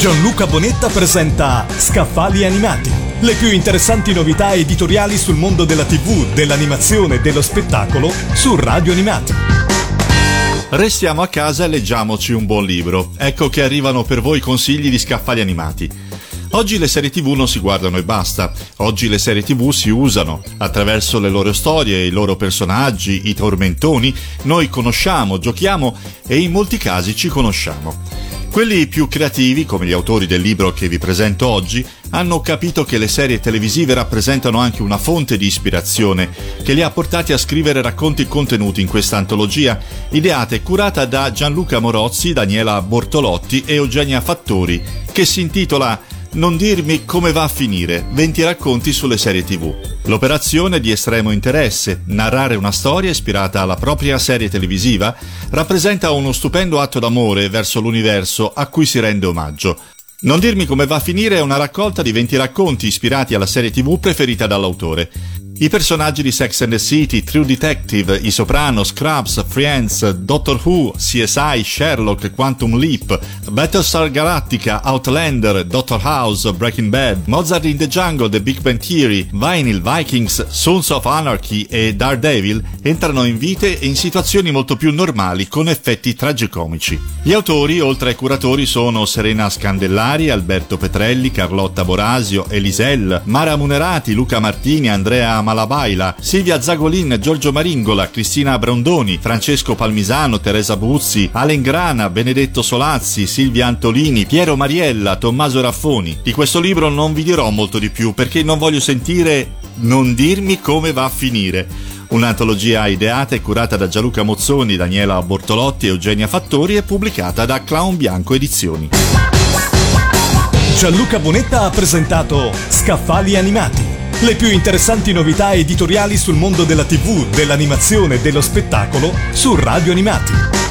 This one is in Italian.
Gianluca Bonetta presenta Scaffali Animati. Le più interessanti novità editoriali sul mondo della TV, dell'animazione e dello spettacolo su Radio Animati. Restiamo a casa e leggiamoci un buon libro. Ecco che arrivano per voi consigli di scaffali animati. Oggi le serie tv non si guardano e basta, oggi le serie tv si usano. Attraverso le loro storie, i loro personaggi, i tormentoni, noi conosciamo, giochiamo e in molti casi ci conosciamo. Quelli più creativi, come gli autori del libro che vi presento oggi, hanno capito che le serie televisive rappresentano anche una fonte di ispirazione che li ha portati a scrivere racconti contenuti in questa antologia, ideata e curata da Gianluca Morozzi, Daniela Bortolotti e Eugenia Fattori, che si intitola non dirmi come va a finire, 20 racconti sulle serie tv. L'operazione di estremo interesse, narrare una storia ispirata alla propria serie televisiva rappresenta uno stupendo atto d'amore verso l'universo a cui si rende omaggio. Non dirmi come va a finire è una raccolta di 20 racconti ispirati alla serie tv preferita dall'autore. I personaggi di Sex and the City, True Detective, I Soprano, Scrubs, Friends, Doctor Who, CSI, Sherlock, Quantum Leap, Battlestar Galactica, Outlander, Doctor House, Breaking Bad, Mozart in the Jungle, The Big Bang Theory, Vinyl, Vikings, Sons of Anarchy e Daredevil entrano in vite e in situazioni molto più normali con effetti tragicomici. Gli autori, oltre ai curatori, sono Serena Scandellari, Alberto Petrelli, Carlotta Borasio, Elisel, Mara Munerati, Luca Martini, Andrea Malabaila, Silvia Zagolin, Giorgio Maringola, Cristina Brondoni, Francesco Palmisano, Teresa Buzzi, Alen Grana, Benedetto Solazzi, Silvia Antolini, Piero Mariella, Tommaso Raffoni. Di questo libro non vi dirò molto di più perché non voglio sentire non dirmi come va a finire. Un'antologia ideata e curata da Gianluca Mozzoni, Daniela Bortolotti e Eugenia Fattori e pubblicata da Clown Bianco Edizioni. Gianluca Bonetta ha presentato Scaffali Animati le più interessanti novità editoriali sul mondo della TV, dell'animazione e dello spettacolo su Radio Animati.